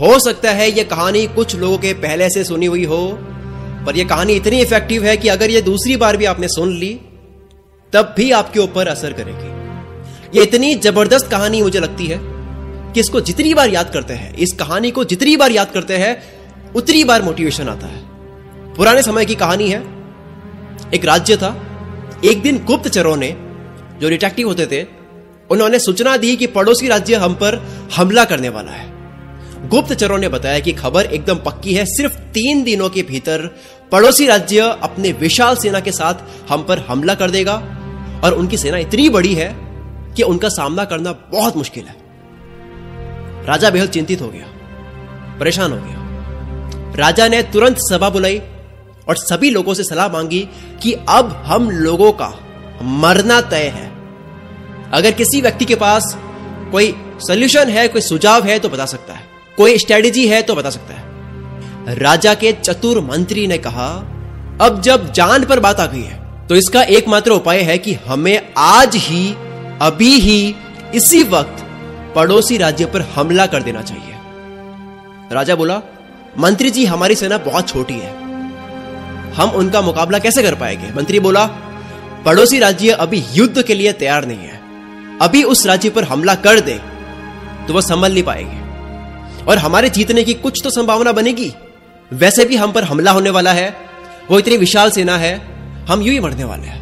हो सकता है यह कहानी कुछ लोगों के पहले से सुनी हुई हो, पर यह कहानी इतनी इफ़ेक्टिव है कि अगर यह दूसरी बार भी आपने सुन ली, तब भी आपके ऊपर असर करेगी। यह इतनी ज़बरदस्त कहानी मुझे लगती है कि इसको जितनी बार याद करते हैं, इस कहानी को जितनी बार याद करते हैं, उतनी बार मोटिवेशन आता है। पुराने समय की कहानी है। एक राज्य था। एक दिन गुप्तचरों ने, जो डिटेक्टिव होते थे, उन्होंने सूचना दी कि पड़ोसी राज्य हम पर हमला करने वाला है। गुप्तचरों ने बताया कि खबर एकदम पक्की है, सिर्फ़ तीन दिनों के भीतर पड़ोसी राज्य अपने विशाल सेना के साथ हम पर हमला कर देगा और उनकी सेना इतनी बड़ी है कि उनका सामना करना बहुत मुश्किल है। राजा बेहद चिंतित हो गया, परेशान हो गया। राजा ने तुरंत सभा बुलाई और सभी लोगों से सलाह मांगी कि अब हम लोगों का मरना तय है। अगर किसी व्यक्ति के पास कोई सोल्यूशन है, कोई सुझाव है तो बता सकता है। कोई स्ट्रेटेजी है तो बता सकता है। राजा के चतुर मंत्री ने कहा, अब जब जान पर बात आ गई है तो इसका एकमात्र उपाय है कि हमें आज ही, अभी ही, इसी वक्त पड़ोसी राज्य पर हमला कर देना चाहिए। राजा बोला, मंत्री जी, हमारी सेना बहुत छोटी है। हम उनका मुकाबला कैसे कर पाएँगे? मंत्री बोला, पड़ोसी राज्य अभी युद्ध के लिए तैयार नहीं है। अभी उस राज्य पर हमला कर दे तो वह संभल नहीं पाएँगे। और हमारे जीतने की कुछ तो संभावना बनेगी। वैसे भी हम पर हमला होने वाला है, वो इतनी विशाल सेना है, हम यूँ ही मरने वाले हैं।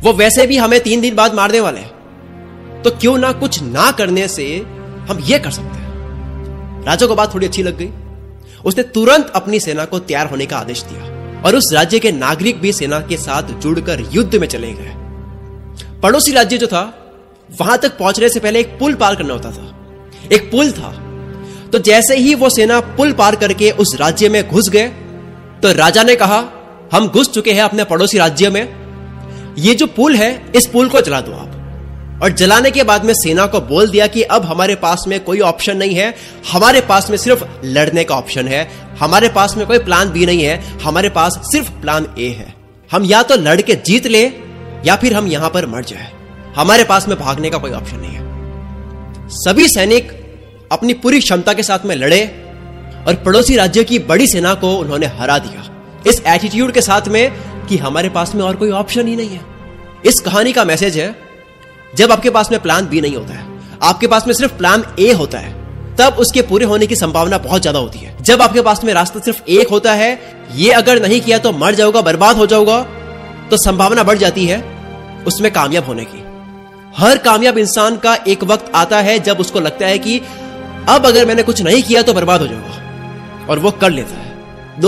वो वैसे भी हमें तीन दिन बाद मारने वाले हैं। तो क्यों ना कुछ ना करने से हम ये कर सकते हैं? राजा को बात थोड़ी अच्छी लग गई। उसने तुरंत अपनी सेना को तैयार होने का आदेश दिया और उस राज्य के नागरिक भी सेना के साथ जुड़कर युद्ध में चले गए। पड़ोसी राज्य जो था, वहाँ तक पहुँचने से पहले एक पुल पार करना होता था। एक पुल था तो जैसे ही वो सेना पुल पार करके उस राज्य में घुस गए तो राजा ने कहा, हम घुस चुके हैं अपने पड़ोसी राज्य में। ये जो पुल है, इस पुल को जला दो आप। और जलाने के बाद में सेना को बोल दिया कि अब हमारे पास में कोई ऑप्शन नहीं है। हमारे पास में सिर्फ़ लड़ने का ऑप्शन है। हमारे पास में कोई प्लान बी नहीं है। हमारे पास सिर्फ़ प्लान ए है। हम या तो लड़ के जीत ले, या फिर हम यहाँ पर मर जाए। हमारे पास में भागने का कोई ऑप्शन नहीं है। सभी सैनिक अपनी पूरी क्षमता के साथ में लड़े और पड़ोसी राज्य की बड़ी सेना को उन्होंने हरा दिया। इस एटीट्यूड के साथ में कि हमारे पास में और कोई ऑप्शन ही नहीं है। इस कहानी का मैसेज है, जब आपके पास में प्लान बी नहीं होता है, आपके पास में सिर्फ़ प्लान ए होता है, तब उसके पूरे होने की संभावना बहुत ज़्यादा होती है। जब आपके पास में रास्ता सिर्फ़ एक होता है, ये अगर नहीं किया तो मर जाऊँगा, बर्बाद हो जाऊँगा तो संभावना बढ़ जाती है उसमें कामयाब होने की। हर कामयाब इंसान का एक वक्त आता है जब उसको लगता है कि अब अगर मैंने कुछ नहीं किया तो बर्बाद हो जाऊँगा। और वो कर लेता है।